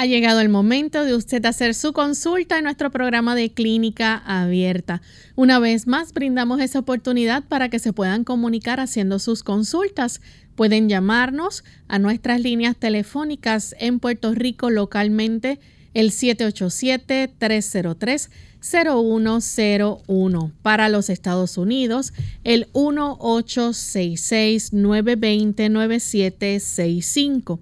Ha llegado el momento de usted hacer su consulta en nuestro programa de clínica abierta. Una vez más, brindamos esa oportunidad para que se puedan comunicar haciendo sus consultas. Pueden llamarnos a nuestras líneas telefónicas en Puerto Rico localmente el 787-303-0101. Para los Estados Unidos, el 1866-920-9765.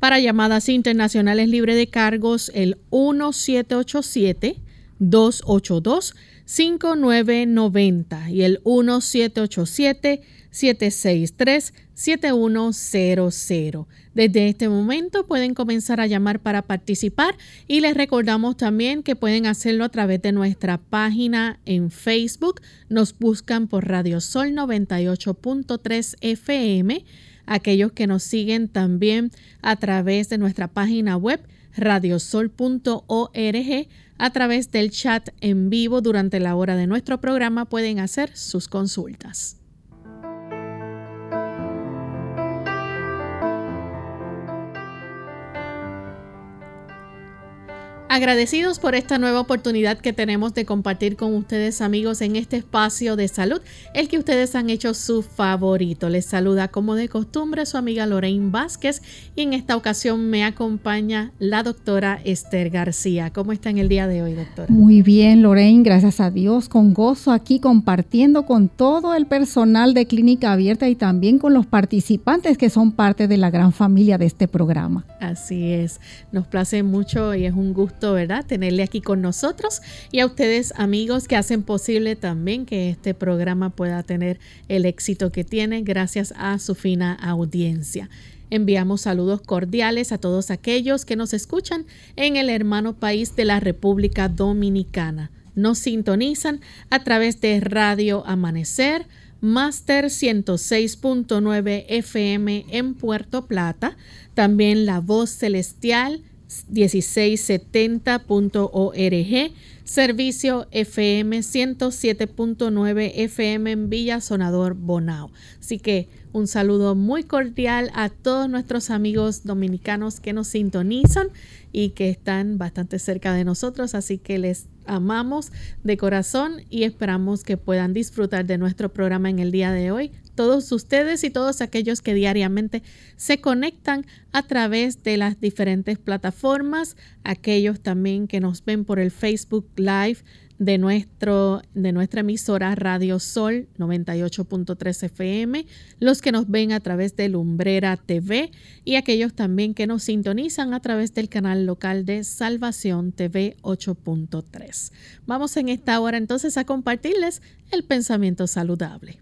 Para llamadas internacionales libre de cargos, el 1787-282-5990 y el 1787-763-7100. Desde este momento pueden comenzar a llamar para participar y les recordamos también que pueden hacerlo a través de nuestra página en Facebook. Nos buscan por Radio Sol 98.3 FM aquellos que nos siguen también a través de nuestra página web radiosol.org. A través del chat en vivo durante la hora de nuestro programa pueden hacer sus consultas. Agradecidos por esta nueva oportunidad que tenemos de compartir con ustedes amigos en este espacio de salud, el que ustedes han hecho su favorito. Les saluda como de costumbre su amiga Lorraine Vázquez y en esta ocasión me acompaña la doctora Esther García. ¿Cómo está en el día de hoy, doctora? Muy bien, Lorraine, gracias a Dios, con gozo aquí compartiendo con todo el personal de Clínica Abierta y también con los participantes que son parte de la gran familia de este programa. Así es, nos place mucho y es un gusto ¿verdad? Tenerle aquí con nosotros y a ustedes amigos que hacen posible también que este programa pueda tener el éxito que tiene gracias a su fina audiencia. Enviamos saludos cordiales a todos aquellos que nos escuchan en el hermano país de la República Dominicana. Nos sintonizan a través de Radio Amanecer, Master 106.9 FM en Puerto Plata, también La Voz Celestial 1670.org, servicio FM 107.9 FM en Villa Sonador Bonao. Así que un saludo muy cordial a todos nuestros amigos dominicanos que nos sintonizan y que están bastante cerca de nosotros, así que les amamos de corazón y esperamos que puedan disfrutar de nuestro programa en el día de hoy. Todos ustedes y todos aquellos que diariamente se conectan a través de las diferentes plataformas, aquellos también que nos ven por el Facebook Live de, nuestro, de nuestra emisora Radio Sol 98.3 FM, los que nos ven a través de Lumbrera TV y aquellos también que nos sintonizan a través del canal local de Salvación TV 8.3. Vamos en esta hora entonces a compartirles el pensamiento saludable.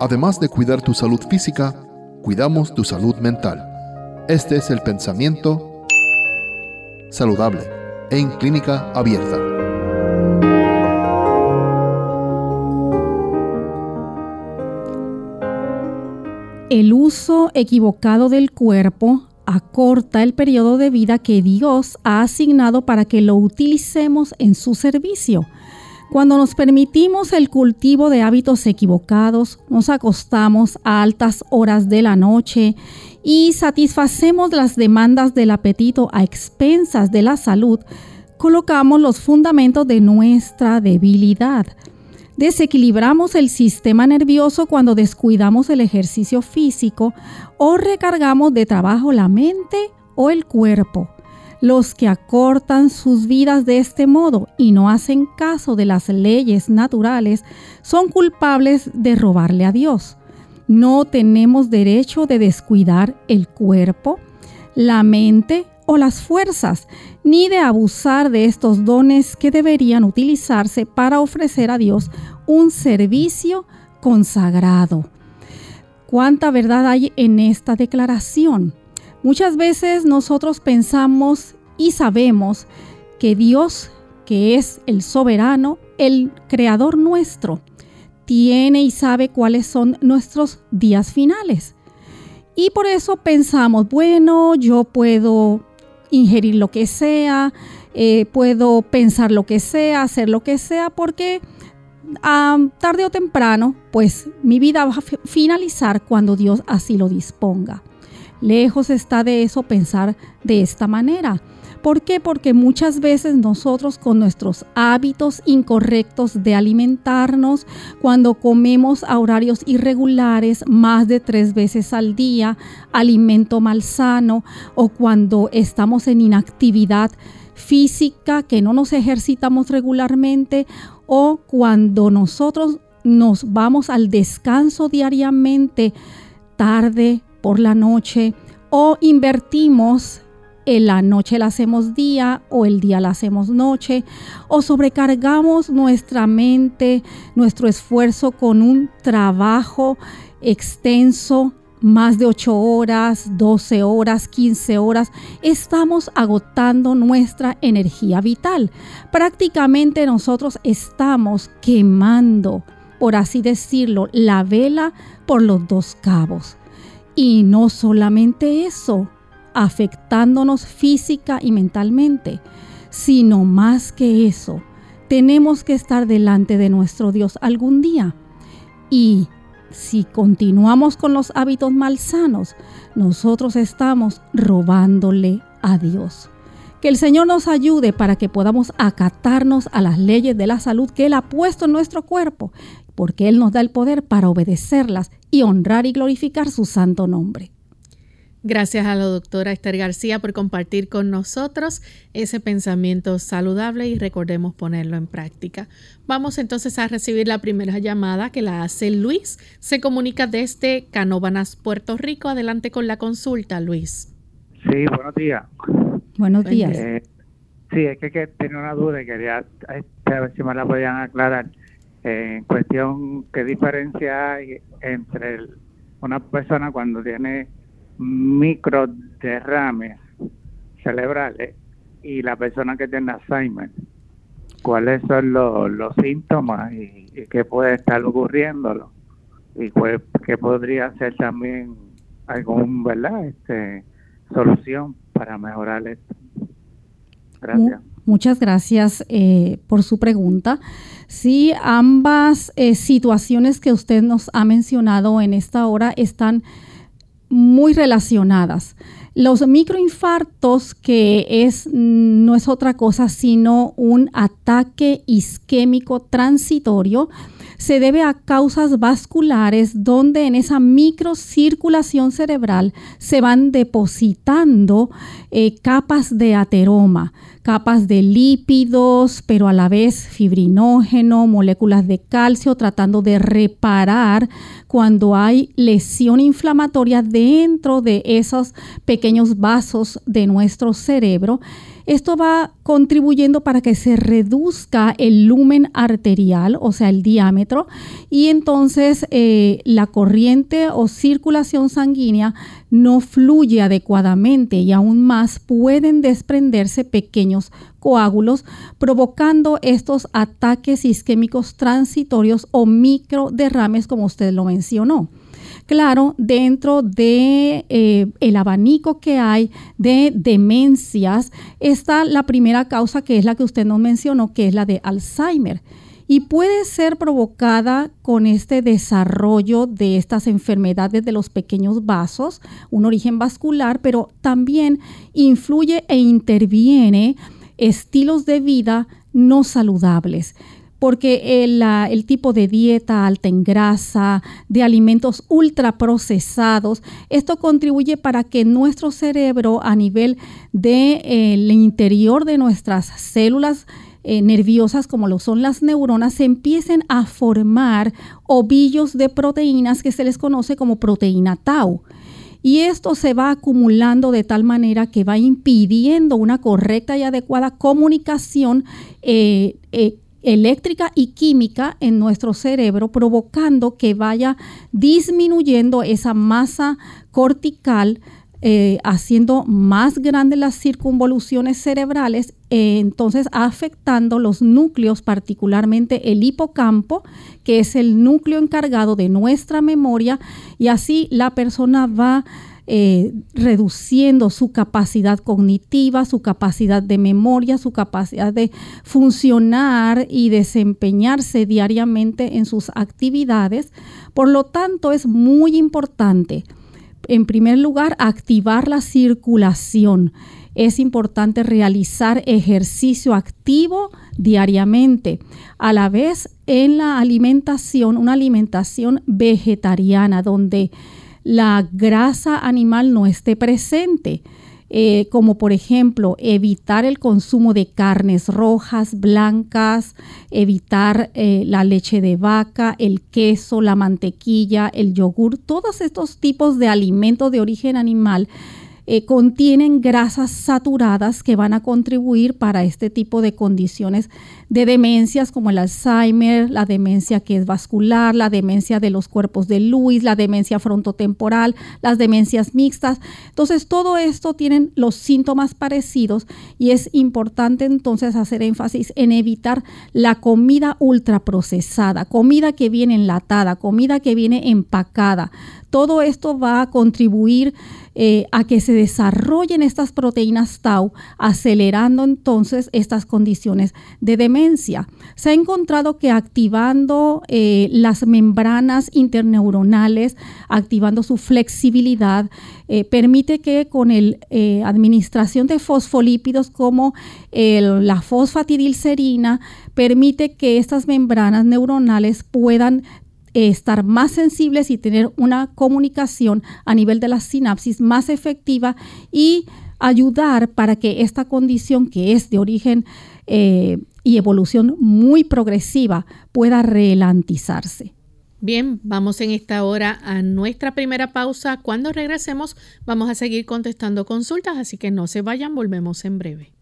Además de cuidar tu salud física, cuidamos tu salud mental. Este es el pensamiento saludable en clínica abierta. El uso equivocado del cuerpo acorta el periodo de vida que Dios ha asignado para que lo utilicemos en su servicio. Cuando nos permitimos el cultivo de hábitos equivocados, nos acostamos a altas horas de la noche y satisfacemos las demandas del apetito a expensas de la salud, colocamos los fundamentos de nuestra debilidad. Desequilibramos el sistema nervioso cuando descuidamos el ejercicio físico o recargamos de trabajo la mente o el cuerpo. Los que acortan sus vidas de este modo y no hacen caso de las leyes naturales son culpables de robarle a Dios. No tenemos derecho de descuidar el cuerpo, la mente o las fuerzas, ni de abusar de estos dones que deberían utilizarse para ofrecer a Dios un servicio consagrado. ¿Cuánta verdad hay en esta declaración? Muchas veces nosotros pensamos y sabemos que Dios, que es el soberano, el creador nuestro, tiene y sabe cuáles son nuestros días finales. Y por eso pensamos, bueno, yo puedo ingerir lo que sea, eh, puedo pensar lo que sea, hacer lo que sea, porque tarde o temprano, pues mi vida va a finalizar cuando Dios así lo disponga. Lejos está de eso pensar de esta manera. ¿Por qué? Porque muchas veces nosotros con nuestros hábitos incorrectos de alimentarnos, cuando comemos a horarios irregulares más de tres veces al día, alimento malsano o cuando estamos en inactividad física, que no nos ejercitamos regularmente o cuando nosotros nos vamos al descanso diariamente tarde por la noche o invertimos en la noche la hacemos día o el día la hacemos noche o sobrecargamos nuestra mente, nuestro esfuerzo con un trabajo extenso, más de 8 horas, 12 horas, 15 horas, estamos agotando nuestra energía vital. Prácticamente nosotros estamos quemando, por así decirlo, la vela por los dos cabos. Y no solamente eso, afectándonos física y mentalmente, sino más que eso, tenemos que estar delante de nuestro Dios algún día. Y si continuamos con los hábitos malsanos, nosotros estamos robándole a Dios. Que el Señor nos ayude para que podamos acatarnos a las leyes de la salud que Él ha puesto en nuestro cuerpo, porque Él nos da el poder para obedecerlas y honrar y glorificar su santo nombre. Gracias a la doctora Esther García por compartir con nosotros ese pensamiento saludable y recordemos ponerlo en práctica. Vamos entonces a recibir la primera llamada que la hace Luis. Se comunica desde Canóbanas, Puerto Rico. Adelante con la consulta, Luis. Sí, buenos días. Buenos días. Eh, sí, es que, tenía una duda y quería este, a ver si me la podían aclarar. Eh, en cuestión, ¿qué diferencia hay entre una persona cuando tiene microderrames cerebrales y la persona que tiene Alzheimer. ¿Cuáles son los, síntomas y, qué puede estar ocurriéndolo? Y pues, qué podría ser también algún, ¿verdad? Este, solución para mejorar esto. Gracias. Muchas gracias eh, por su pregunta. Sí, ambas eh, situaciones que usted nos ha mencionado en esta hora están muy relacionadas. Los microinfartos, que es, no es otra cosa sino un ataque isquémico transitorio, se debe a causas vasculares donde en esa microcirculación cerebral se van depositando eh, capas de ateroma, capas de lípidos, pero a la vez fibrinógeno, moléculas de calcio, tratando de reparar cuando hay lesión inflamatoria dentro de esos pequeños vasos de nuestro cerebro esto va contribuyendo para que se reduzca el lumen arterial, o sea, el diámetro, y entonces eh, la corriente o circulación sanguínea no fluye adecuadamente y aún más pueden desprenderse pequeños coágulos, provocando estos ataques isquémicos transitorios o microderrames, como usted lo mencionó claro, dentro de eh, el abanico que hay de demencias está la primera causa que es la que usted nos mencionó, que es la de Alzheimer. Y puede ser provocada con este desarrollo de estas enfermedades de los pequeñños vasos, un origen vascular, pero también influye e interviene estilos de vida no saludables porque el, tipo de dieta alta en grasa, de alimentos ultraprocesados, esto contribuye para que nuestro cerebro a nivel del de, interior de nuestras células eh, nerviosas como lo son las neuronas se empiecen a formar ovillos de proteínas que se les conoce como proteína tau. Y esto se va acumulando de tal manera que va impidiendo una correcta y adecuada comunicación eh, eh, eléctrica y química en nuestro cerebro, provocando que vaya disminuyendo esa masa cortical, eh, haciendo más grandes las circunvoluciones cerebrales, eh, entonces afectando los núcleos, particularmente el hipocampo, que es el núcleo encargado de nuestra memoria, y así la persona va eh, reduciendo su capacidad cognitiva, su capacidad de memoria, su capacidad de funcionar y desempeñarse diariamente en sus actividades. Por lo tanto, es muy importante, en primer lugar, activar la circulación. Es importante realizar ejercicio activo diariamente. A la vez, en la alimentación, una alimentación vegetariana, donde la grasa animal no esté presente. Eh, como por ejemplo evitar el consumo de carnes rojas, blancas, evitar eh, la leche de vaca, el queso, la mantequilla, el yogur, todos estos tipos de alimentos de origen animal eh, contienen grasas saturadas que van a contribuir para este tipo de condiciones de demencias como el Alzheimer, la demencia que es vascular, la demencia de los cuerpos de Lewis, la demencia frontotemporal, las demencias mixtas. Entonces, todo esto tienen los síntomas parecidos y es importante entonces hacer énfasis en evitar la comida ultraprocesada, comida que viene enlatada, comida que viene empacada. Todo esto va a contribuir eh, a que se desarrollen estas proteínas tau, acelerando entonces estas condiciones de demencia. Se ha encontrado que activando eh, las membranas interneuronales, activando su flexibilidad, eh, permite que con la administración de fosfolípidos como la fosfatidilcerina, permite que estas membranas neuronales puedan estar más sensibles y tener una comunicación a nivel de la sinapsis más efectiva y ayudar para que esta condición que es de origen eh, y evolución muy progresiva pueda relantizarse. Bien, vamos en esta hora a nuestra primera pausa. Cuando regresemos vamos a seguir contestando consultas, así que no se vayan, volvemos en breve.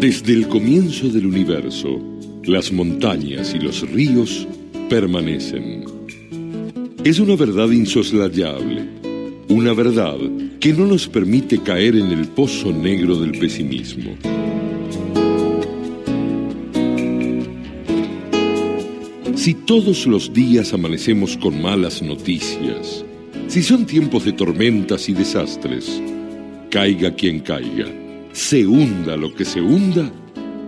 Desde el comienzo del universo, las montañas y los ríos permanecen. Es una verdad insoslayable, una verdad que no nos permite caer en el pozo negro del pesimismo. Si todos los días amanecemos con malas noticias, si son tiempos de tormentas y desastres, caiga quien caiga se hunda lo que se hunda,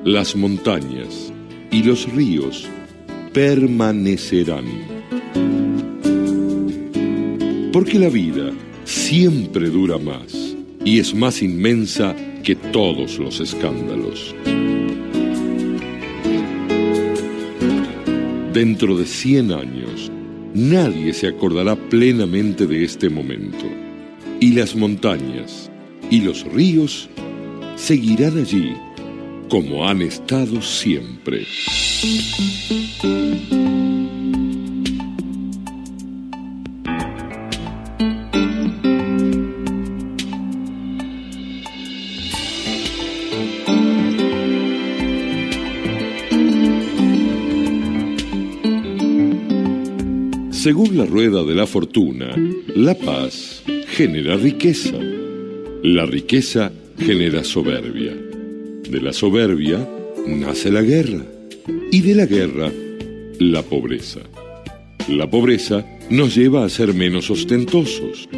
las montañas y los ríos permanecerán. Porque la vida siempre dura más y es más inmensa que todos los escándalos. Dentro de 100 años, nadie se acordará plenamente de este momento. Y las montañas y los ríos seguirán allí como han estado siempre. Según la rueda de la fortuna, la paz genera riqueza. La riqueza genera soberbia. De la soberbia nace la guerra y de la guerra la pobreza. La pobreza nos lleva a ser menos ostentosos,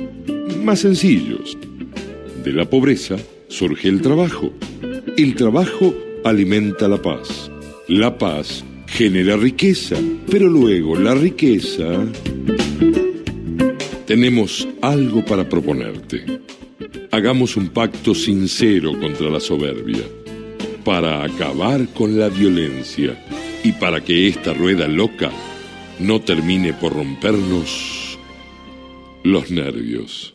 más sencillos. De la pobreza surge el trabajo. El trabajo alimenta la paz. La paz genera riqueza, pero luego la riqueza... Tenemos algo para proponerte hagamos un pacto sincero contra la soberbia, para acabar con la violencia y para que esta rueda loca no termine por rompernos los nervios.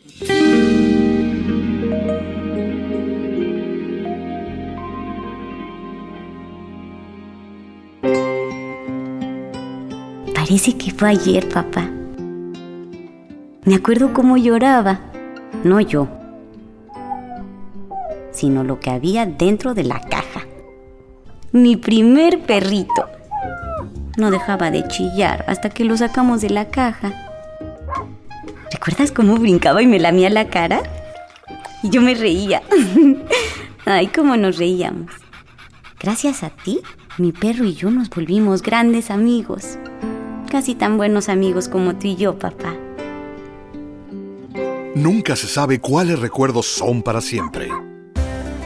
Parece que fue ayer, papá. Me acuerdo cómo lloraba. No yo, sino lo que había dentro de la caja. Mi primer perrito. No dejaba de chillar hasta que lo sacamos de la caja. ¿Recuerdas cómo brincaba y me lamía la cara? Y yo me reía. Ay, cómo nos reíamos. Gracias a ti, mi perro y yo nos volvimos grandes amigos. Casi tan buenos amigos como tú y yo, papá. Nunca se sabe cuáles recuerdos son para siempre.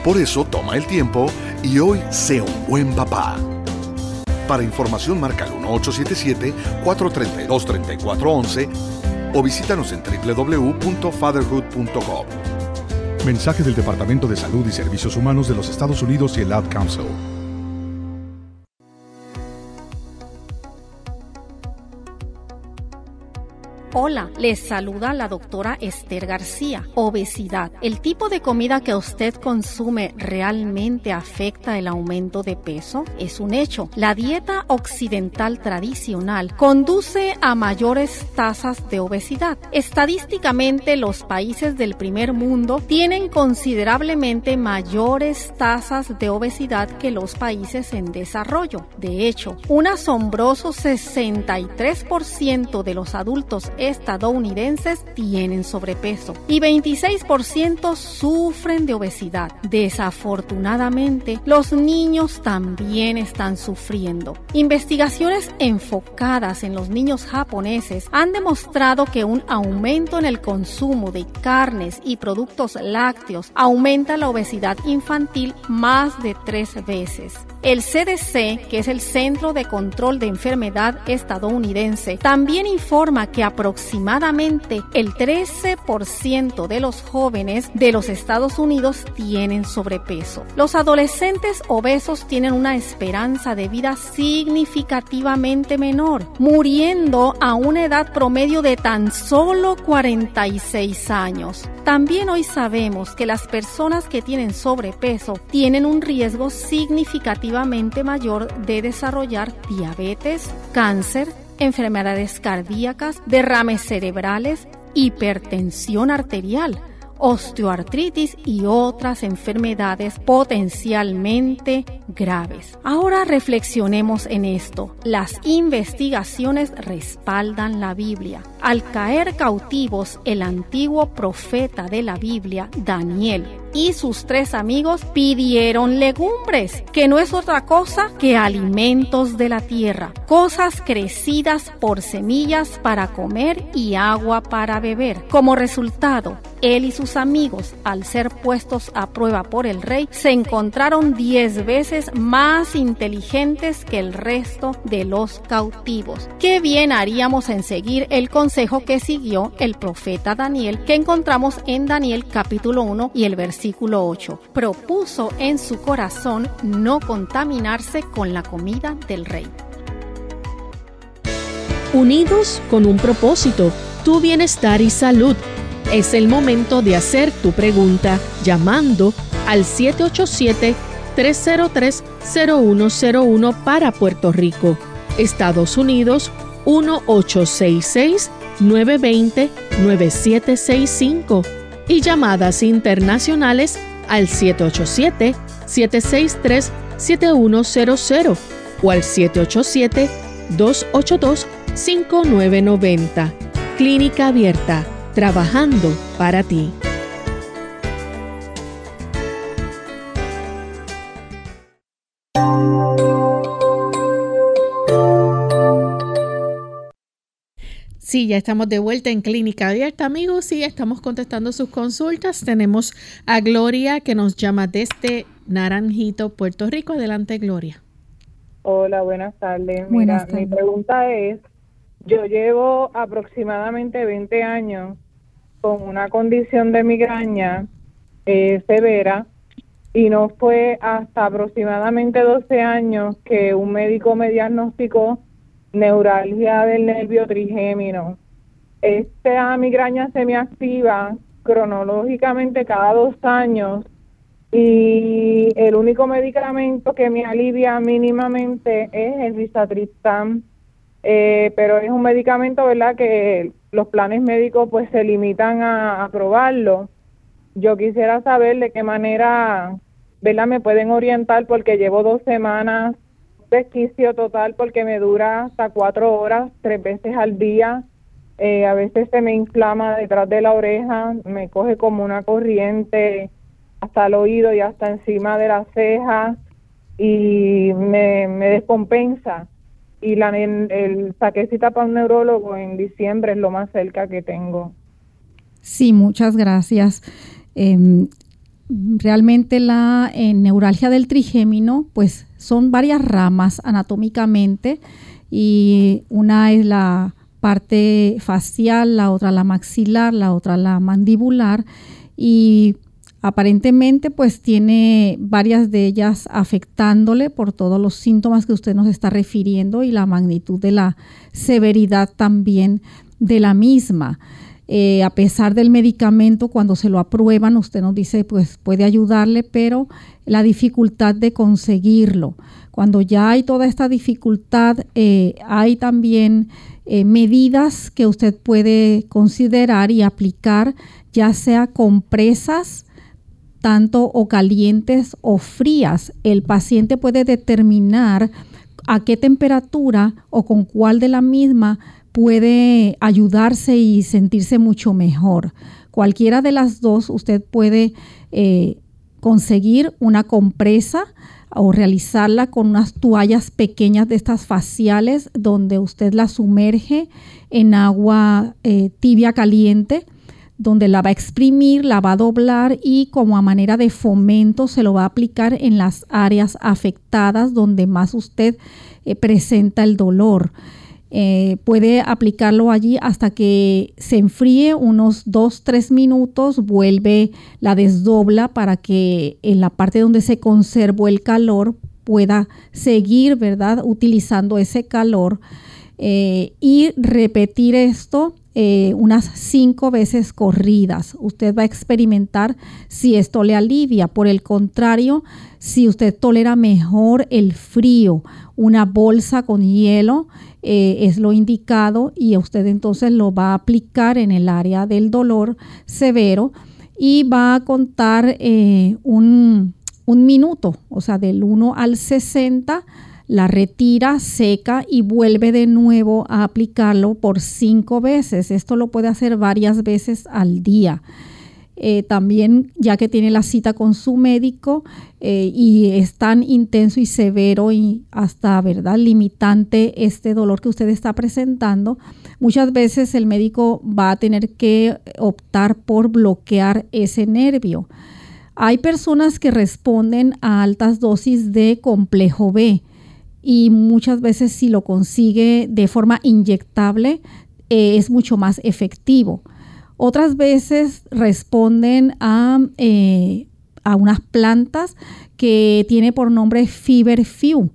Por eso toma el tiempo y hoy sea un buen papá. Para información marca el 1877-432-3411 o visítanos en www.fatherhood.com. Mensaje del Departamento de Salud y Servicios Humanos de los Estados Unidos y el Ad Council. Hola, les saluda la doctora Esther García. Obesidad. ¿El tipo de comida que usted consume realmente afecta el aumento de peso? Es un hecho. La dieta occidental tradicional conduce a mayores tasas de obesidad. Estadísticamente, los países del primer mundo tienen considerablemente mayores tasas de obesidad que los países en desarrollo. De hecho, un asombroso 63% de los adultos estadounidenses tienen sobrepeso y 26% sufren de obesidad. Desafortunadamente, los niños también están sufriendo. Investigaciones enfocadas en los niños japoneses han demostrado que un aumento en el consumo de carnes y productos lácteos aumenta la obesidad infantil más de tres veces. El CDC, que es el Centro de Control de Enfermedad estadounidense, también informa que aproximadamente el 13% de los jóvenes de los Estados Unidos tienen sobrepeso. Los adolescentes obesos tienen una esperanza de vida significativamente menor, muriendo a una edad promedio de tan solo 46 años. También hoy sabemos que las personas que tienen sobrepeso tienen un riesgo significativamente mayor de desarrollar diabetes, cáncer, enfermedades cardíacas, derrames cerebrales, hipertensión arterial, osteoartritis y otras enfermedades potencialmente graves. Ahora reflexionemos en esto. Las investigaciones respaldan la Biblia. Al caer cautivos el antiguo profeta de la Biblia, Daniel, y sus tres amigos pidieron legumbres, que no es otra cosa que alimentos de la tierra, cosas crecidas por semillas para comer y agua para beber. Como resultado, él y sus amigos, al ser puestos a prueba por el rey, se encontraron diez veces más inteligentes que el resto de los cautivos. Qué bien haríamos en seguir el consejo que siguió el profeta Daniel, que encontramos en Daniel capítulo 1 y el versículo 8. Propuso en su corazón no contaminarse con la comida del rey. Unidos con un propósito, tu bienestar y salud. Es el momento de hacer tu pregunta llamando al 787-303-0101 para Puerto Rico, Estados Unidos 1866-920-9765 y llamadas internacionales al 787-763-7100 o al 787-282-5990. Clínica Abierta trabajando para ti. Sí, ya estamos de vuelta en Clínica Abierta, amigos, y estamos contestando sus consultas. Tenemos a Gloria que nos llama desde Naranjito, Puerto Rico. Adelante, Gloria. Hola, buenas tardes. Mira, mi pregunta es, yo llevo aproximadamente 20 años con una condición de migraña eh, severa y no fue hasta aproximadamente 12 años que un médico me diagnosticó neuralgia del nervio trigémino. Esta migraña se me activa cronológicamente cada dos años y el único medicamento que me alivia mínimamente es el rizatriptan, eh, pero es un medicamento, ¿verdad?, que los planes médicos pues se limitan a aprobarlo. Yo quisiera saber de qué manera, ¿verdad? Me pueden orientar porque llevo dos semanas desquicio total porque me dura hasta cuatro horas, tres veces al día. Eh, a veces se me inflama detrás de la oreja, me coge como una corriente hasta el oído y hasta encima de la ceja y me, me descompensa. Y la, el, el saqué para un neurólogo en diciembre es lo más cerca que tengo. Sí, muchas gracias. Em, realmente la neuralgia del trigémino, pues son varias ramas anatómicamente y una es la parte facial, la otra la maxilar, la otra la mandibular y aparentemente pues tiene varias de ellas afectándole por todos los síntomas que usted nos está refiriendo y la magnitud de la severidad también de la misma. Eh, a pesar del medicamento, cuando se lo aprueban, usted nos dice, pues puede ayudarle, pero la dificultad de conseguirlo. Cuando ya hay toda esta dificultad, eh, hay también eh, medidas que usted puede considerar y aplicar, ya sea compresas, tanto o calientes o frías. El paciente puede determinar a qué temperatura o con cuál de la misma puede ayudarse y sentirse mucho mejor. Cualquiera de las dos, usted puede eh, conseguir una compresa o realizarla con unas toallas pequeñas de estas faciales donde usted la sumerge en agua eh, tibia caliente donde la va a exprimir, la va a doblar y como a manera de fomento se lo va a aplicar en las áreas afectadas donde más usted eh, presenta el dolor. Eh, puede aplicarlo allí hasta que se enfríe unos 2-3 minutos, vuelve, la desdobla para que en la parte donde se conservó el calor pueda seguir, ¿verdad? Utilizando ese calor eh, y repetir esto eh, unas cinco veces corridas. Usted va a experimentar si esto le alivia. Por el contrario, si usted tolera mejor el frío, una bolsa con hielo eh, es lo indicado y usted entonces lo va a aplicar en el área del dolor severo y va a contar eh, un, un minuto, o sea, del 1 al 60 la retira, seca y vuelve de nuevo a aplicarlo por cinco veces. Esto lo puede hacer varias veces al día. Eh, también ya que tiene la cita con su médico eh, y es tan intenso y severo y hasta, ¿verdad?, limitante este dolor que usted está presentando, muchas veces el médico va a tener que optar por bloquear ese nervio. Hay personas que responden a altas dosis de complejo B y muchas veces si lo consigue de forma inyectable eh, es mucho más efectivo. Otras veces responden a, eh, a unas plantas que tiene por nombre Few.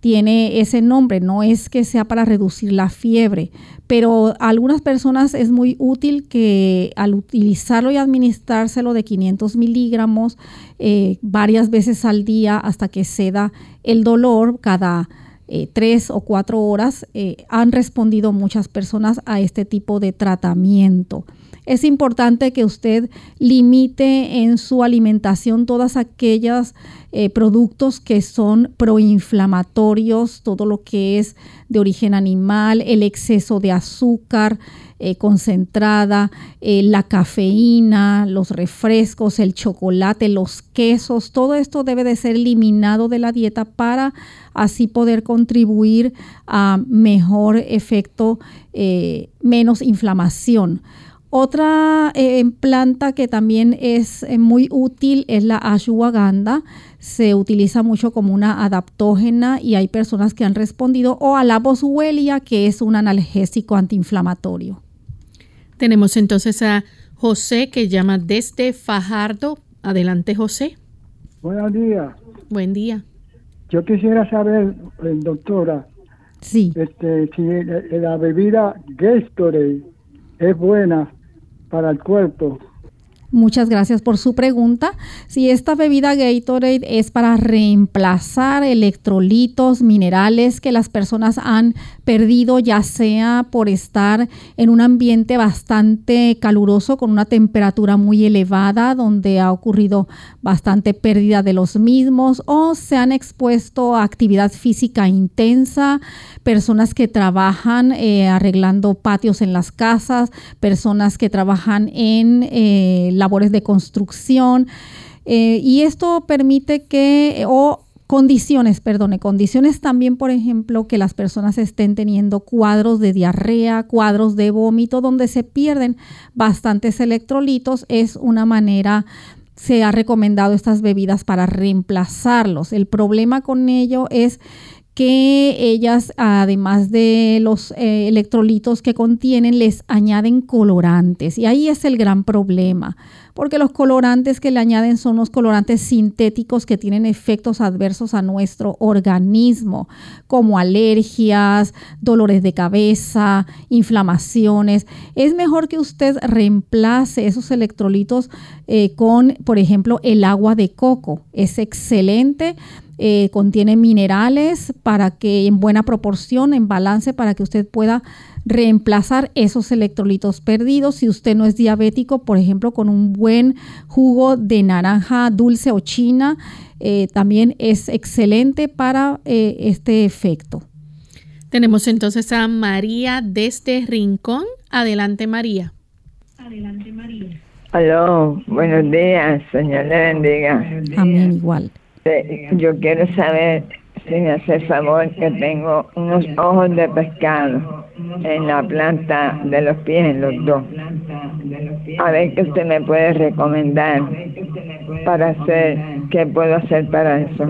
Tiene ese nombre, no es que sea para reducir la fiebre, pero a algunas personas es muy útil que al utilizarlo y administrárselo de 500 miligramos eh, varias veces al día hasta que ceda el dolor cada eh, tres o cuatro horas, eh, han respondido muchas personas a este tipo de tratamiento. Es importante que usted limite en su alimentación todas aquellas eh, productos que son proinflamatorios, todo lo que es de origen animal, el exceso de azúcar eh, concentrada, eh, la cafeína, los refrescos, el chocolate, los quesos, todo esto debe de ser eliminado de la dieta para así poder contribuir a mejor efecto, menos inflamación. Otra eh, planta que también es eh, muy útil es la ashwagandha. Se utiliza mucho como una adaptógena y hay personas que han respondido o a la boswellia, que es un analgésico antiinflamatorio. Tenemos entonces a José que llama desde Fajardo. Adelante, José. Buenos días. Buen día. Yo quisiera saber, eh, doctora, sí. este, si la bebida Gatorade es buena para el cuerpo. Muchas gracias por su pregunta. Si esta bebida Gatorade es para reemplazar electrolitos, minerales que las personas han perdido, ya sea por estar en un ambiente bastante caluroso con una temperatura muy elevada, donde ha ocurrido bastante pérdida de los mismos, o se han expuesto a actividad física intensa, personas que trabajan eh, arreglando patios en las casas, personas que trabajan en eh, labores de construcción. Eh, y esto permite que, o condiciones, perdone, condiciones también, por ejemplo, que las personas estén teniendo cuadros de diarrea, cuadros de vómito, donde se pierden bastantes electrolitos, es una manera se ha recomendado estas bebidas para reemplazarlos. El problema con ello es que ellas, además de los eh, electrolitos que contienen, les añaden colorantes. Y ahí es el gran problema, porque los colorantes que le añaden son los colorantes sintéticos que tienen efectos adversos a nuestro organismo, como alergias, dolores de cabeza, inflamaciones. Es mejor que usted reemplace esos electrolitos eh, con, por ejemplo, el agua de coco. Es excelente eh, contiene minerales para que en buena proporción, en balance, para que usted pueda reemplazar esos electrolitos perdidos. Si usted no es diabético, por ejemplo, con un buen jugo de naranja dulce o china, eh, también es excelente para eh, este efecto. Tenemos entonces a María desde Rincón. Adelante, María. Adelante, María. Aló, buenos días, Señor le bendiga. Amén, igual. Yo quiero saber si me hace favor que tengo unos ojos de pescado en la planta de los pies, en los dos. A ver qué usted me puede recomendar para hacer, qué puedo hacer para eso.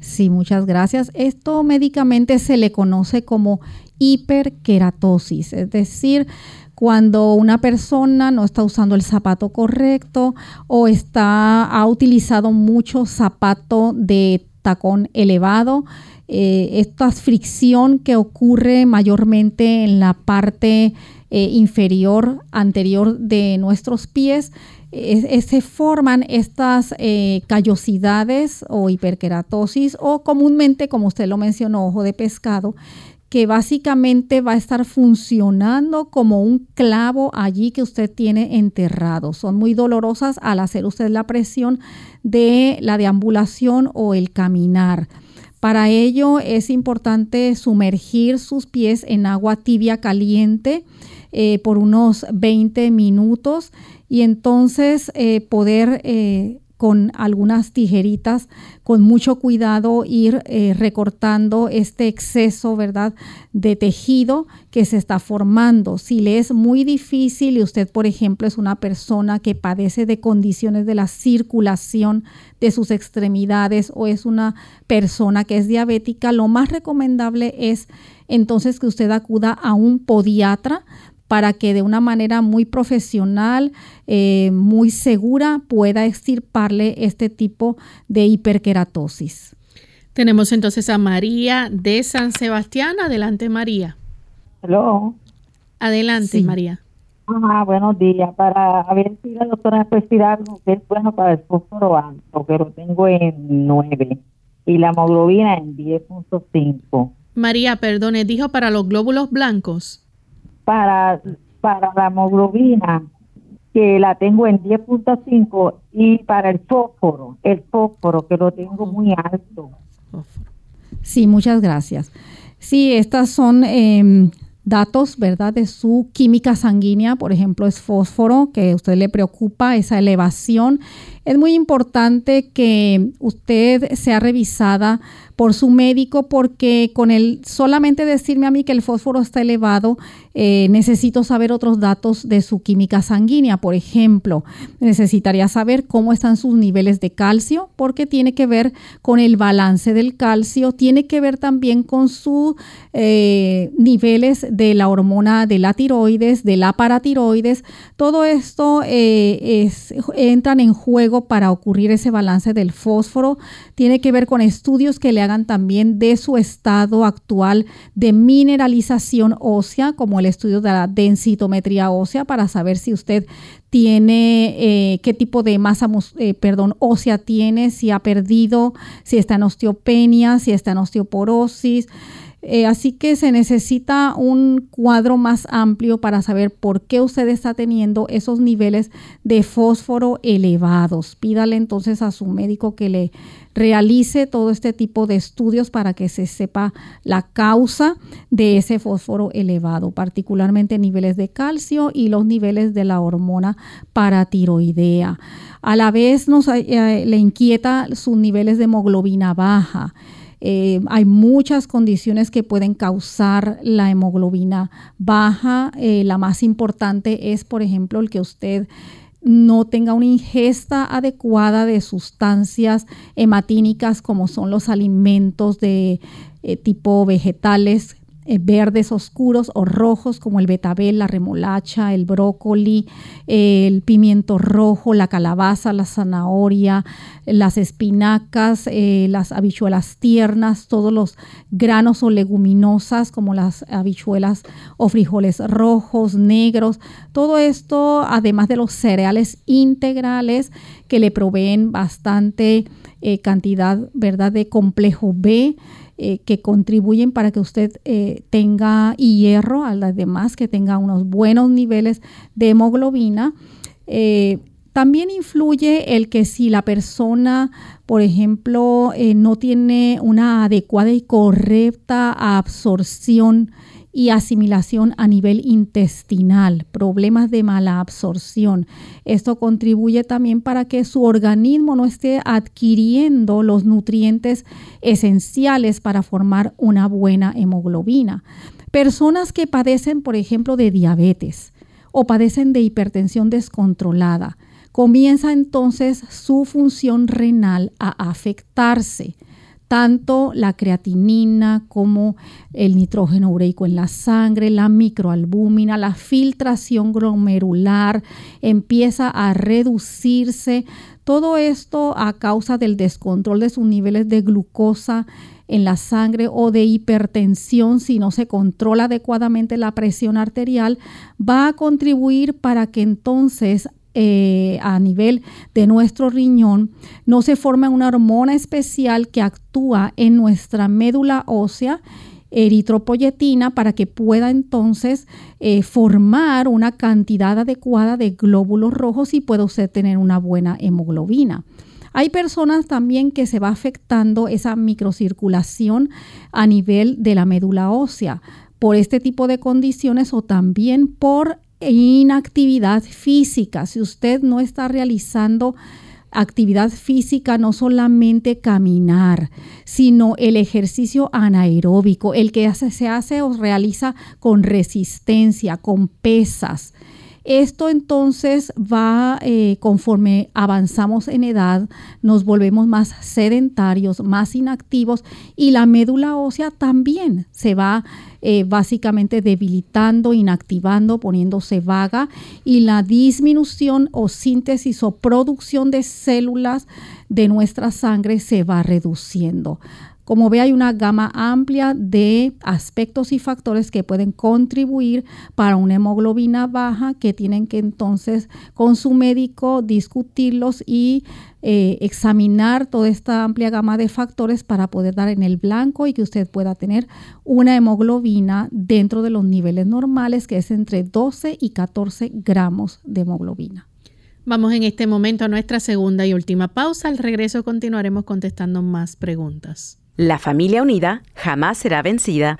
Sí, muchas gracias. Esto médicamente se le conoce como hiperkeratosis, es decir, cuando una persona no está usando el zapato correcto o está, ha utilizado mucho zapato de tacón elevado. Eh, esta fricción que ocurre mayormente en la parte eh, inferior anterior de nuestros pies, se forman estas eh, callosidades o hiperkeratosis o comúnmente, como usted lo mencionó, ojo de pescado, que básicamente va a estar funcionando como un clavo allí que usted tiene enterrado. Son muy dolorosas al hacer usted la presión de la deambulación o el caminar. Para ello es importante sumergir sus pies en agua tibia caliente eh, por unos 20 minutos y entonces eh, poder eh, con algunas tijeritas, con mucho cuidado ir eh, recortando este exceso, ¿verdad?, de tejido que se está formando. Si le es muy difícil y usted, por ejemplo, es una persona que padece de condiciones de la circulación de sus extremidades o es una persona que es diabética, lo más recomendable es entonces que usted acuda a un podiatra para que de una manera muy profesional, eh, muy segura, pueda extirparle este tipo de hiperkeratosis. Tenemos entonces a María de San Sebastián. Adelante, María. Hello. Adelante, María. Ajá, buenos días. Para ver si la doctora puede decir algo que es bueno para el fósforo alto, que lo tengo en 9 y la hemoglobina en 10.5. María, perdone, dijo para los glóbulos blancos para, para la hemoglobina, que la tengo en 10.5, y para el fósforo, el fósforo, que lo tengo muy alto. Sí, muchas gracias. Sí, estas son em, datos, ¿verdad?, de su química sanguínea, por ejemplo, es fósforo, que a usted le preocupa, esa elevación. Es muy importante que usted sea revisada por su médico porque con el solamente decirme a mí que el fósforo está elevado, eh, necesito saber otros datos de su química sanguínea. Por ejemplo, necesitaría saber cómo están sus niveles de calcio porque tiene que ver con el balance del calcio, tiene que ver también con sus eh, niveles de la hormona de la tiroides, de la paratiroides. Todo esto eh, entran en juego para ocurrir ese balance del fósforo. Tiene que ver con estudios que le hagan también de su estado actual de mineralización ósea, como el estudio de la densitometría ósea, para saber si usted tiene, eh, qué tipo de masa, eh, perdón, ósea tiene, si ha perdido, si está en osteopenia, si está en osteoporosis. Eh, así que se necesita un cuadro más amplio para saber por qué usted está teniendo esos niveles de fósforo elevados. Pídale entonces a su médico que le realice todo este tipo de estudios para que se sepa la causa de ese fósforo elevado, particularmente niveles de calcio y los niveles de la hormona paratiroidea. A la vez nos eh, le inquieta sus niveles de hemoglobina baja. Eh, hay muchas condiciones que pueden causar la hemoglobina baja. Eh, la más importante es, por ejemplo, el que usted no tenga una ingesta adecuada de sustancias hematínicas como son los alimentos de eh, tipo vegetales eh, verdes oscuros o rojos como el betabel, la remolacha, el brócoli, el pimiento rojo, la calabaza, la zanahoria, las espinacas, eh, las habichuelas tiernas, todos los granos o leguminosas como las habichuelas o frijoles rojos, negros, todo esto además de los cereales integrales que le proveen bastante eh, cantidad, ¿verdad?, de complejo B, eh, que contribuyen para que usted eh, tenga hierro, a demás que tenga unos buenos niveles de hemoglobina. Eh, también influye el que si la persona, por ejemplo, no tiene una adecuada y correcta absorción y asimilación a nivel intestinal, problemas de mala absorción. Esto contribuye también para que su organismo no esté adquiriendo los nutrientes esenciales para formar una buena hemoglobina. Personas que padecen, por ejemplo, de diabetes o padecen de hipertensión descontrolada, comienza entonces su función renal a afectarse tanto la creatinina como el nitrógeno ureico en la sangre, la microalbúmina, la filtración glomerular empieza a reducirse. Todo esto a causa del descontrol de sus niveles de glucosa en la sangre o de hipertensión si no se controla adecuadamente la presión arterial, va a contribuir para que entonces eh, a nivel de nuestro riñón, no se forma una hormona especial que actúa en nuestra médula ósea eritropoyetina para que pueda entonces eh, formar una cantidad adecuada de glóbulos rojos y pueda usted tener una buena hemoglobina. Hay personas también que se va afectando esa microcirculación a nivel de la médula ósea por este tipo de condiciones o también por inactividad física. Si usted no está realizando actividad física, no solamente caminar, sino el ejercicio anaeróbico, el que se hace o realiza con resistencia, con pesas. Esto entonces va, eh, conforme avanzamos en edad, nos volvemos más sedentarios, más inactivos y la médula ósea también se va eh, básicamente debilitando, inactivando, poniéndose vaga y la disminución o síntesis o producción de células de nuestra sangre se va reduciendo. Como ve, hay una gama amplia de aspectos y factores que pueden contribuir para una hemoglobina baja que tienen que entonces con su médico discutirlos y eh, examinar toda esta amplia gama de factores para poder dar en el blanco y que usted pueda tener una hemoglobina dentro de los niveles normales que es entre 12 y 14 gramos de hemoglobina. Vamos en este momento a nuestra segunda y última pausa. Al regreso continuaremos contestando más preguntas. La familia unida jamás será vencida.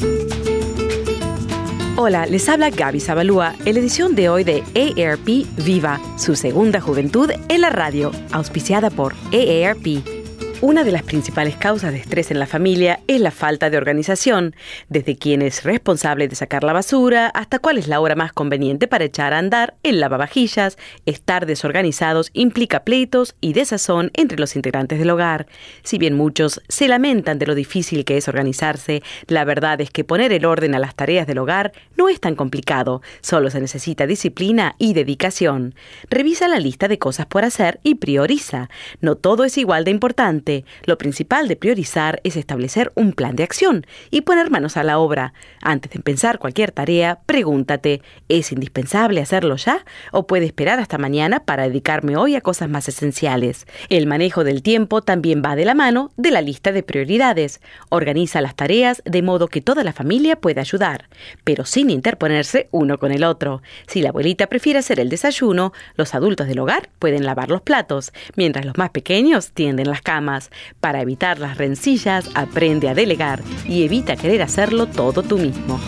Hola, les habla Gaby Zabalúa en la edición de hoy de AARP Viva, su segunda juventud en la radio, auspiciada por AARP. Una de las principales causas de estrés en la familia es la falta de organización, desde quién es responsable de sacar la basura hasta cuál es la hora más conveniente para echar a andar el lavavajillas. Estar desorganizados implica pleitos y desazón entre los integrantes del hogar. Si bien muchos se lamentan de lo difícil que es organizarse, la verdad es que poner el orden a las tareas del hogar no es tan complicado, solo se necesita disciplina y dedicación. Revisa la lista de cosas por hacer y prioriza. No todo es igual de importante lo principal de priorizar es establecer un plan de acción y poner manos a la obra. Antes de empezar cualquier tarea, pregúntate, ¿es indispensable hacerlo ya o puede esperar hasta mañana para dedicarme hoy a cosas más esenciales? El manejo del tiempo también va de la mano de la lista de prioridades. Organiza las tareas de modo que toda la familia pueda ayudar, pero sin interponerse uno con el otro. Si la abuelita prefiere hacer el desayuno, los adultos del hogar pueden lavar los platos, mientras los más pequeños tienden las camas. Para evitar las rencillas, aprende a delegar y evita querer hacerlo todo tú mismo.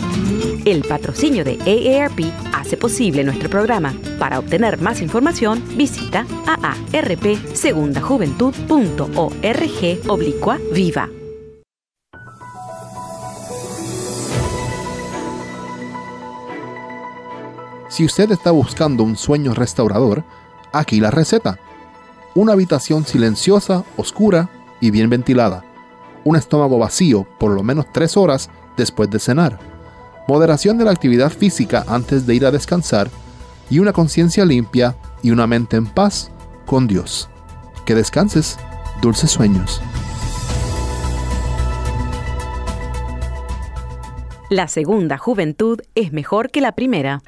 El patrocinio de AARP hace posible nuestro programa. Para obtener más información, visita aarpsegundajuventud.org oblicua viva. Si usted está buscando un sueño restaurador, aquí la receta una habitación silenciosa, oscura y bien ventilada, un estómago vacío por lo menos tres horas después de cenar, moderación de la actividad física antes de ir a descansar y una conciencia limpia y una mente en paz con Dios. Que descanses, dulces sueños. La segunda juventud es mejor que la primera.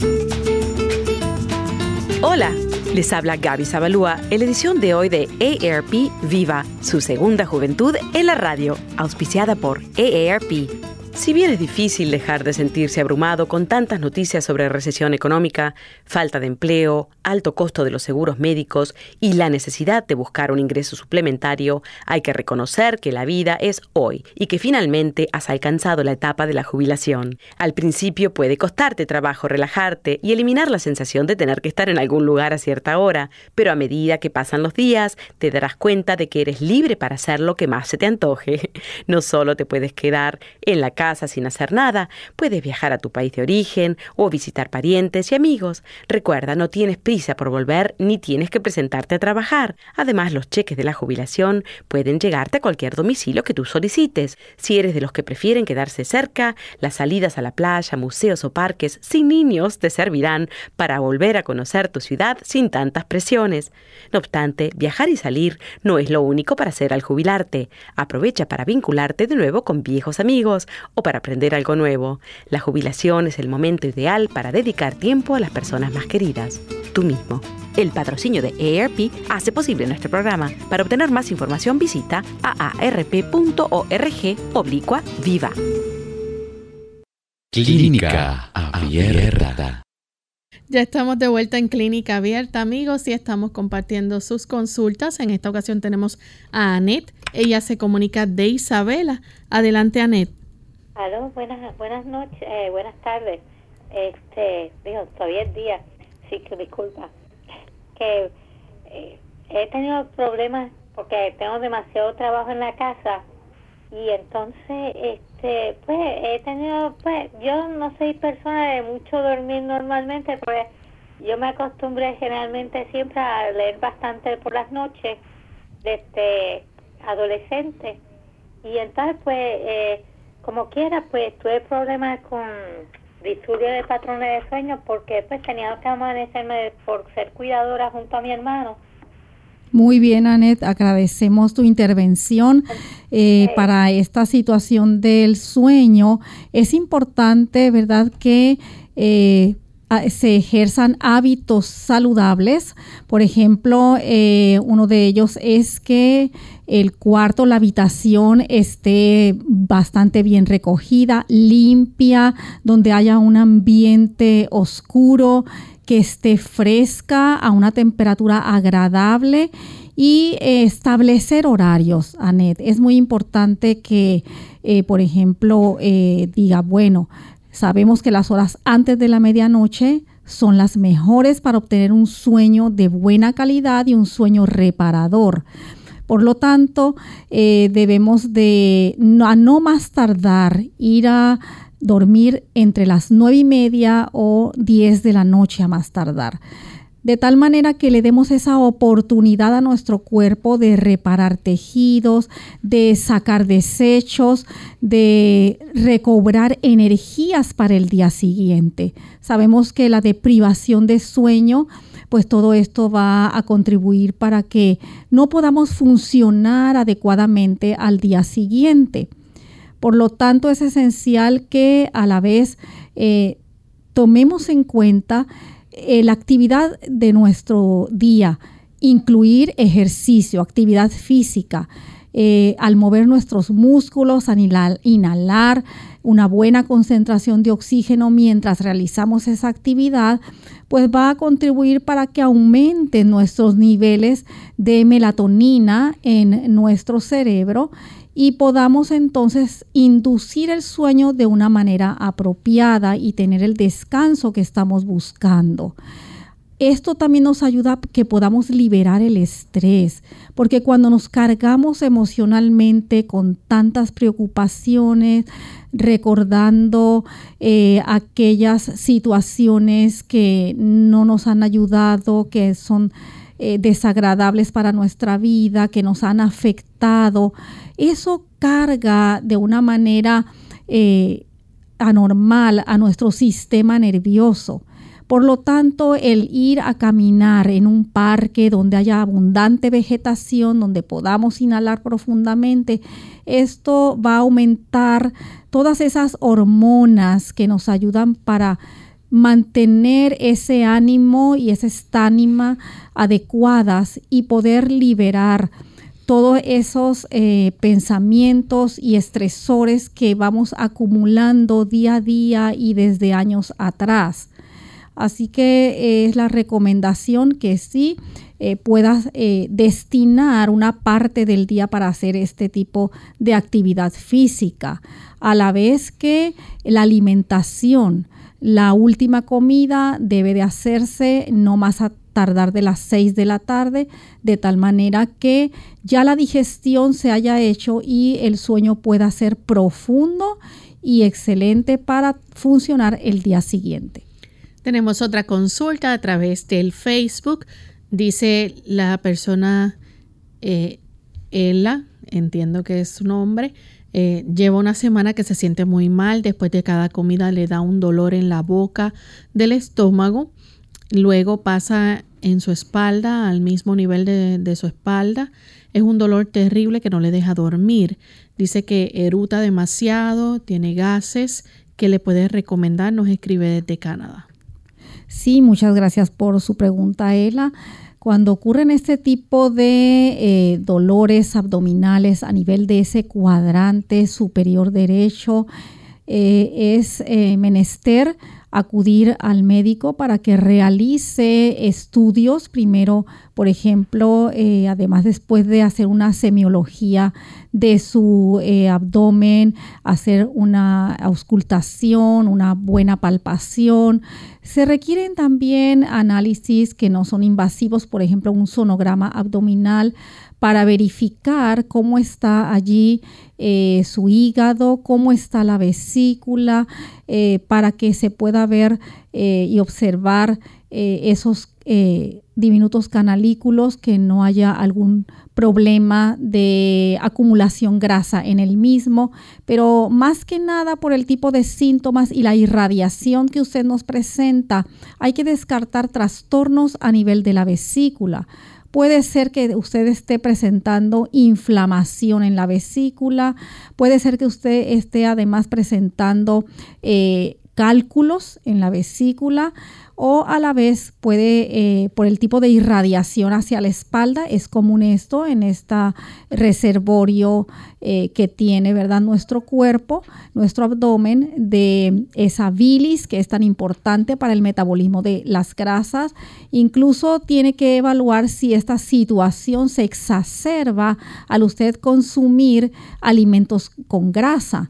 Hola. Les habla Gaby Zabalúa en la edición de hoy de AARP Viva, su segunda juventud en la radio, auspiciada por AARP. Si bien es difícil dejar de sentirse abrumado con tantas noticias sobre recesión económica, falta de empleo, alto costo de los seguros médicos y la necesidad de buscar un ingreso suplementario, hay que reconocer que la vida es hoy y que finalmente has alcanzado la etapa de la jubilación. Al principio puede costarte trabajo relajarte y eliminar la sensación de tener que estar en algún lugar a cierta hora, pero a medida que pasan los días te darás cuenta de que eres libre para hacer lo que más se te antoje. No solo te puedes quedar en la casa, sin hacer nada, puedes viajar a tu país de origen o visitar parientes y amigos. Recuerda, no tienes prisa por volver ni tienes que presentarte a trabajar. Además, los cheques de la jubilación pueden llegarte a cualquier domicilio que tú solicites. Si eres de los que prefieren quedarse cerca, las salidas a la playa, museos o parques sin niños te servirán para volver a conocer tu ciudad sin tantas presiones. No obstante, viajar y salir no es lo único para hacer al jubilarte. Aprovecha para vincularte de nuevo con viejos amigos para aprender algo nuevo. La jubilación es el momento ideal para dedicar tiempo a las personas más queridas, tú mismo. El patrocinio de AARP hace posible nuestro programa. Para obtener más información visita aarp.org oblicua viva. Clínica Abierta. Ya estamos de vuelta en Clínica Abierta, amigos, y estamos compartiendo sus consultas. En esta ocasión tenemos a Anet. Ella se comunica de Isabela. Adelante, Anet. Aló, buenas, buenas noches, eh, buenas tardes. Este, digo, todavía es día, sí que disculpa. Que eh, he tenido problemas porque tengo demasiado trabajo en la casa y entonces, este, pues he tenido, pues yo no soy persona de mucho dormir normalmente, pues yo me acostumbré generalmente siempre a leer bastante por las noches desde adolescente y entonces pues eh, como quiera, pues tuve problemas con disurio de patrones de sueño porque pues tenía que amanecerme por ser cuidadora junto a mi hermano. Muy bien, Anet, agradecemos tu intervención eh, para esta situación del sueño. Es importante, ¿verdad?, que eh, se ejerzan hábitos saludables. Por ejemplo, eh, uno de ellos es que el cuarto, la habitación esté bastante bien recogida, limpia, donde haya un ambiente oscuro, que esté fresca a una temperatura agradable y establecer horarios, Anet. Es muy importante que, eh, por ejemplo, eh, diga, bueno, sabemos que las horas antes de la medianoche son las mejores para obtener un sueño de buena calidad y un sueño reparador Por lo tanto, eh, debemos de a no más tardar ir a dormir entre las nueve y media o 10 de la noche a más tardar de tal manera que le demos esa oportunidad a nuestro cuerpo de reparar tejidos, de sacar desechos, de recobrar energías para el día siguiente. Sabemos que la deprivación de sueño, pues todo esto va a contribuir para que no podamos funcionar adecuadamente al día siguiente. Por lo tanto, es esencial que a la vez eh, tomemos en cuenta eh, la actividad de nuestro día, incluir ejercicio, actividad física, eh, al mover nuestros músculos, al inhalar, una buena concentración de oxígeno mientras realizamos esa actividad, pues va a contribuir para que aumenten nuestros niveles de melatonina en nuestro cerebro y podamos entonces inducir el sueño de una manera apropiada y tener el descanso que estamos buscando. Esto también nos ayuda a que podamos liberar el estrés, porque cuando nos cargamos emocionalmente con tantas preocupaciones, recordando eh, aquellas situaciones que no nos han ayudado, que son eh, desagradables para nuestra vida, que nos han afectado, eso carga de una manera eh, anormal a nuestro sistema nervioso. Por lo tanto, el ir a caminar en un parque donde haya abundante vegetación, donde podamos inhalar profundamente, esto va a aumentar todas esas hormonas que nos ayudan para mantener ese ánimo y esa estánima adecuadas y poder liberar todos esos eh, pensamientos y estresores que vamos acumulando día a día y desde años atrás. Así que eh, es la recomendación que sí eh, puedas destinar una parte del día para hacer este tipo de actividad física, a la vez que la alimentación la última comida debe de hacerse no más a tardar de las 6 de la tarde, de tal manera que ya la digestión se haya hecho y el sueño pueda ser profundo y excelente para funcionar el día siguiente. Tenemos otra consulta a través del Facebook. Dice la persona eh, Ella, entiendo que es su nombre, eh, lleva una semana que se siente muy mal, después de cada comida le da un dolor en la boca del estómago, luego pasa en su espalda, al mismo nivel de, su espalda. Es un dolor terrible que no le deja dormir. Dice que eruta demasiado, tiene gases. ¿Qué le puede recomendar? Nos escribe desde Canadá. Sí, muchas gracias por su pregunta, Ela. Cuando ocurren este tipo de eh, dolores abdominales a nivel de ese cuadrante superior derecho, eh, es eh, menester acudir al médico para que realice estudios, primero, por ejemplo, eh, además después de hacer una semiología de su eh, abdomen, hacer una auscultación, una buena palpación. Se requieren también análisis que no son invasivos, por ejemplo, un sonograma abdominal para verificar cómo está allí eh, su hígado, cómo está la vesícula, eh, para que se pueda ver eh, y observar esos diminutos canalículos, que no haya algún problema de acumulación grasa en el mismo, pero más que nada por el tipo de síntomas y la irradiación que usted nos presenta, hay que descartar trastornos a nivel de la vesícula Puede ser que usted esté presentando inflamación en la vesícula, puede ser que usted esté además presentando eh, cálculos en la vesícula o a la vez puede, eh, por el tipo de irradiación hacia la espalda, es común esto en este reservorio eh, que tiene, ¿verdad? Nuestro cuerpo, nuestro abdomen, de esa bilis que es tan importante para el metabolismo de las grasas. Incluso tiene que evaluar si esta situación se exacerba al usted consumir alimentos con grasa.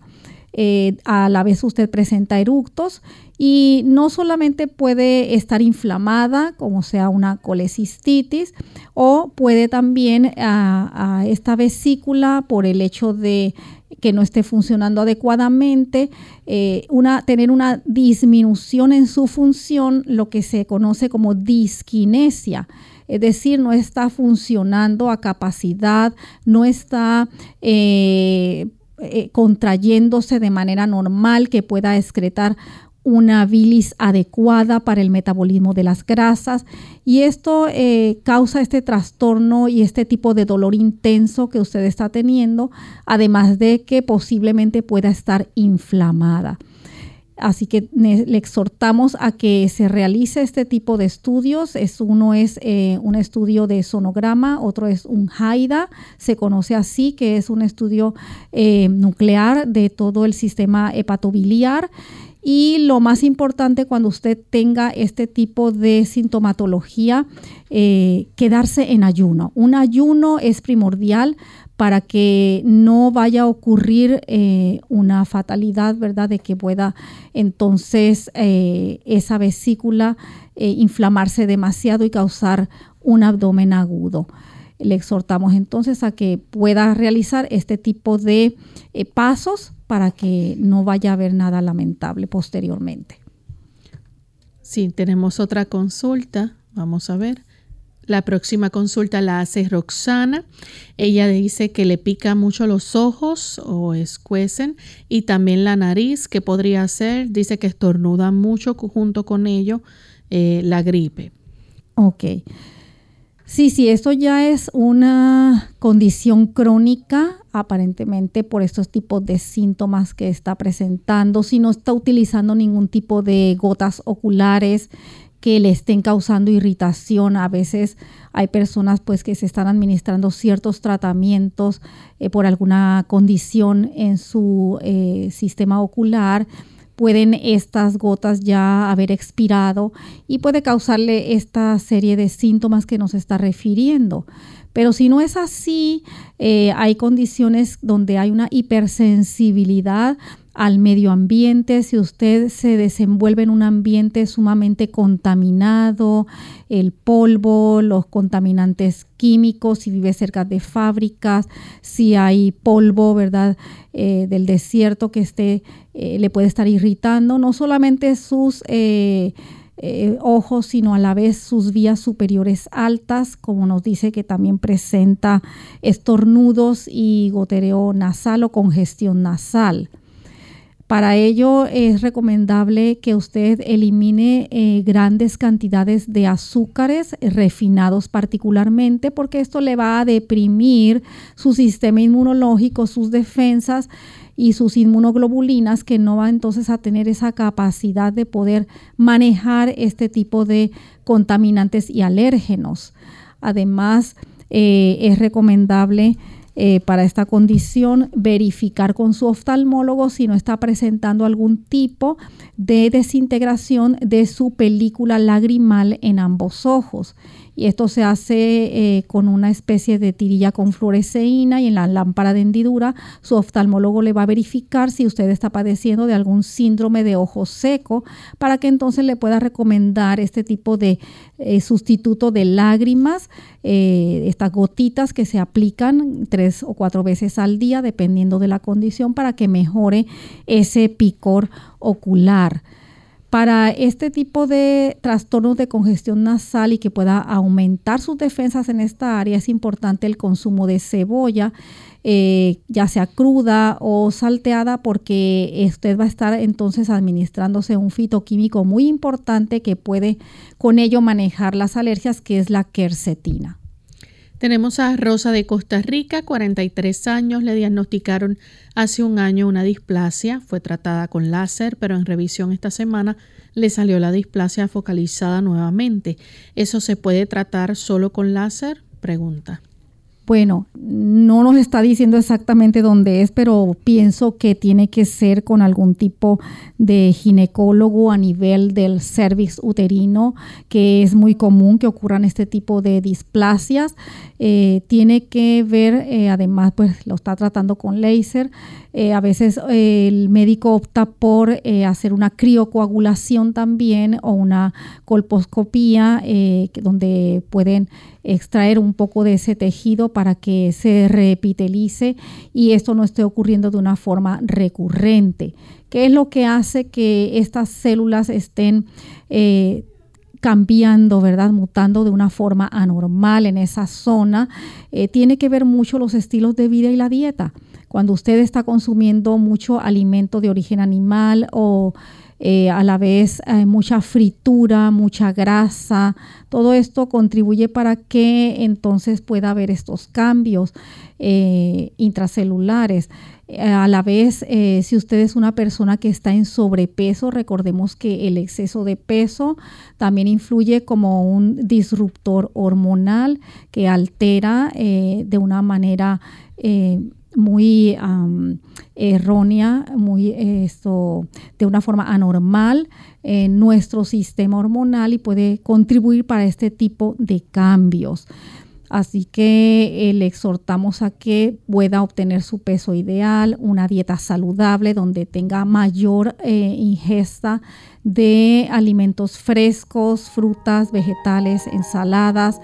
Eh, a la vez usted presenta eructos y no solamente puede estar inflamada, como sea una colecistitis, o puede también a, esta vesícula por el hecho de que no esté funcionando adecuadamente, eh, tener una disminución en su función, lo que se conoce como disquinesia. Es decir, no está funcionando a capacidad, no está eh, eh, contrayéndose de manera normal que pueda excretar una bilis adecuada para el metabolismo de las grasas y esto eh, causa este trastorno y este tipo de dolor intenso que usted está teniendo, además de que posiblemente pueda estar inflamada. Así que le exhortamos a que se realice este tipo de estudios. Es, uno es eh, un estudio de sonograma, otro es un HAIDA, se conoce así, que es un estudio eh, nuclear de todo el sistema hepatobiliar. Y lo más importante cuando usted tenga este tipo de sintomatología, eh, quedarse en ayuno. Un ayuno es primordial para que no vaya a ocurrir eh, una fatalidad, ¿verdad? De que pueda entonces eh, esa vesícula eh, inflamarse demasiado y causar un abdomen agudo. Le exhortamos entonces a que pueda realizar este tipo de pasos para que no vaya a haber nada lamentable posteriormente. Sí, tenemos otra consulta. Vamos a ver. La próxima consulta la hace Roxana. Ella dice que le pica mucho los ojos o escuecen y también la nariz, que podría ser. Dice que estornuda mucho junto con ello eh, la gripe. Ok. Sí, sí, esto ya es una condición crónica, aparentemente por estos tipos de síntomas que está presentando. Si no está utilizando ningún tipo de gotas oculares, que le estén causando irritación. A veces hay personas pues que se están administrando ciertos tratamientos eh, por alguna condición en su eh, sistema ocular. Pueden estas gotas ya haber expirado y puede causarle esta serie de síntomas que nos está refiriendo. Pero si no es así, eh, hay condiciones donde hay una hipersensibilidad al medio ambiente, si usted se desenvuelve en un ambiente sumamente contaminado, el polvo, los contaminantes químicos, si vive cerca de fábricas, si hay polvo, ¿verdad? Eh, del desierto que esté, eh, le puede estar irritando, no solamente sus eh, ojos, sino a la vez sus vías superiores altas, como nos dice que también presenta estornudos y gotereo nasal o congestión nasal. Para ello es recomendable que usted elimine eh, grandes cantidades de azúcares refinados particularmente porque esto le va a deprimir su sistema inmunológico, sus defensas y sus inmunoglobulinas que no va entonces a tener esa capacidad de poder manejar este tipo de contaminantes y alérgenos. Además, eh, es recomendable eh, para esta condición, verificar con su oftalmólogo si no está presentando algún tipo de desintegración de su película lagrimal en ambos ojos y esto se hace eh, con una especie de tirilla con fluoresceína y en la lámpara de hendidura su oftalmólogo le va a verificar si usted está padeciendo de algún síndrome de ojo seco para que entonces le pueda recomendar este tipo de eh, sustituto de lágrimas, eh, estas gotitas que se aplican tres o cuatro veces al día dependiendo de la condición para que mejore ese picor ocular. Para este tipo de trastornos de congestión nasal y que pueda aumentar sus defensas en esta área, es importante el consumo de cebolla, eh, ya sea cruda o salteada, porque usted va a estar entonces administrándose un fitoquímico muy importante que puede con ello manejar las alergias, que es la quercetina. Tenemos a Rosa de Costa Rica, 43 años, le diagnosticaron hace un año una displasia, fue tratada con láser, pero en revisión esta semana le salió la displasia focalizada nuevamente. ¿Eso se puede tratar solo con láser? Pregunta. Bueno, no nos está diciendo exactamente dónde es, pero pienso que tiene que ser con algún tipo de ginecólogo a nivel del cervix uterino, que es muy común que ocurran este tipo de displasias. Eh, tiene que ver, eh, además, pues lo está tratando con láser. Eh, a veces el médico opta por hacer una criocoagulación también o una colposcopía, donde pueden extraer un poco de ese tejido que se repitelice y esto no esté ocurriendo de una forma recurrente. ¿Qué es lo que hace que estas células estén eh, cambiando, ¿verdad? Mutando de una forma anormal en esa zona? Eh, tiene que ver mucho los estilos de vida y la dieta. Cuando usted está consumiendo mucho alimento de origen animal o eh, a la vez eh, mucha fritura, mucha grasa. Todo esto contribuye para que entonces pueda haber estos cambios eh, intracelulares. A la vez, si usted es una persona que está en sobrepeso, recordemos que el exceso de peso también influye como un disruptor hormonal que altera de una manera muy errónea, muy esto, de una forma anormal en nuestro sistema hormonal y puede contribuir para este tipo de cambios. Así que eh, le exhortamos a que pueda obtener su peso ideal, una dieta saludable donde tenga mayor eh, ingesta de alimentos frescos, frutas, vegetales, ensaladas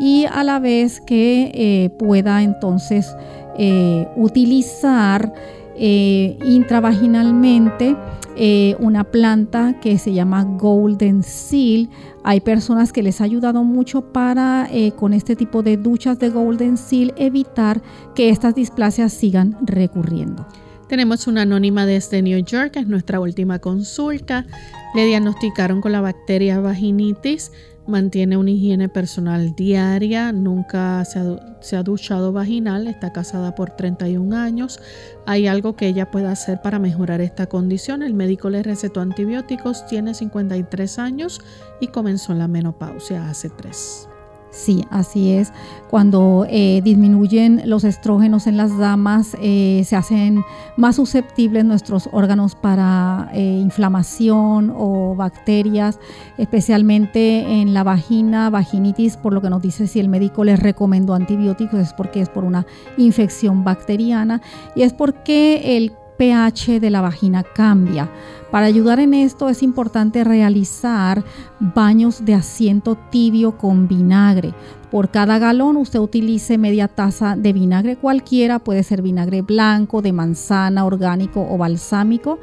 y a la vez que eh, pueda entonces eh, utilizar eh, intravaginalmente eh, una planta que se llama Golden Seal. Hay personas que les ha ayudado mucho para con este tipo de duchas de Golden Seal evitar que estas displasias sigan recurriendo. Tenemos una anónima desde New York, es nuestra última consulta. Le diagnosticaron con la bacteria vaginitis mantiene una higiene personal diaria, nunca se ha, duchado vaginal, está casada por 31 años. ¿Hay algo que ella pueda hacer para mejorar esta condición? El médico le recetó antibióticos, tiene 53 años y comenzó la menopausia hace 3. Sí, así es. Cuando eh, disminuyen los estrógenos en las damas, eh, se hacen más susceptibles nuestros órganos para eh, inflamación o bacterias, especialmente en la vagina, vaginitis, por lo que nos dice si el médico les recomendó antibióticos, es porque es por una infección bacteriana y es porque el pH de la vagina cambia. Para ayudar en esto es importante realizar baños de asiento tibio con vinagre. Por cada galón usted utilice media taza de vinagre cualquiera, puede ser vinagre blanco, de manzana, orgánico o balsámico.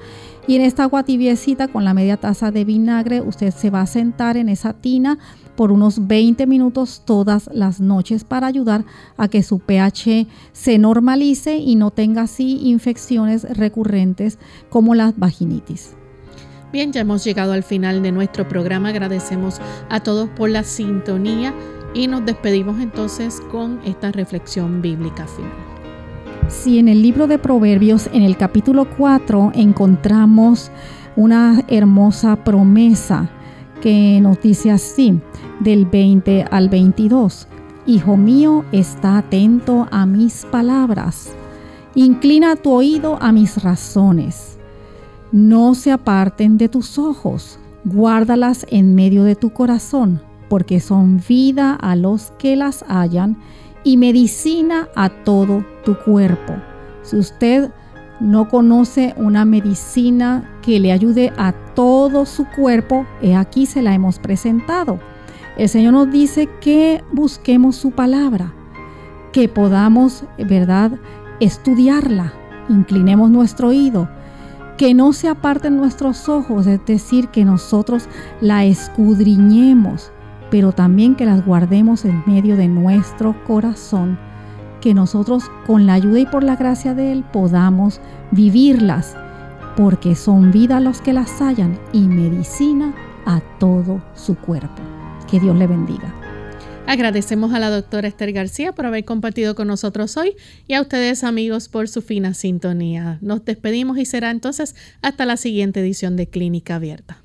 Y en esta agua tibiecita con la media taza de vinagre usted se va a sentar en esa tina por unos 20 minutos todas las noches para ayudar a que su pH se normalice y no tenga así infecciones recurrentes como la vaginitis. Bien, ya hemos llegado al final de nuestro programa. Agradecemos a todos por la sintonía y nos despedimos entonces con esta reflexión bíblica final. Si en el libro de Proverbios, en el capítulo 4, encontramos una hermosa promesa que nos dice así, del 20 al 22. Hijo mío, está atento a mis palabras. Inclina tu oído a mis razones. No se aparten de tus ojos. Guárdalas en medio de tu corazón, porque son vida a los que las hallan y medicina a todo tu cuerpo. Si usted no conoce una medicina que le ayude a todo su cuerpo, he aquí se la hemos presentado. El Señor nos dice que busquemos su palabra, que podamos, ¿verdad?, estudiarla, inclinemos nuestro oído, que no se aparten nuestros ojos, es decir, que nosotros la escudriñemos, pero también que las guardemos en medio de nuestro corazón, que nosotros con la ayuda y por la gracia de Él podamos vivirlas, porque son vida los que las hallan y medicina a todo su cuerpo. Que Dios le bendiga. Agradecemos a la doctora Esther García por haber compartido con nosotros hoy y a ustedes amigos por su fina sintonía. Nos despedimos y será entonces hasta la siguiente edición de Clínica Abierta.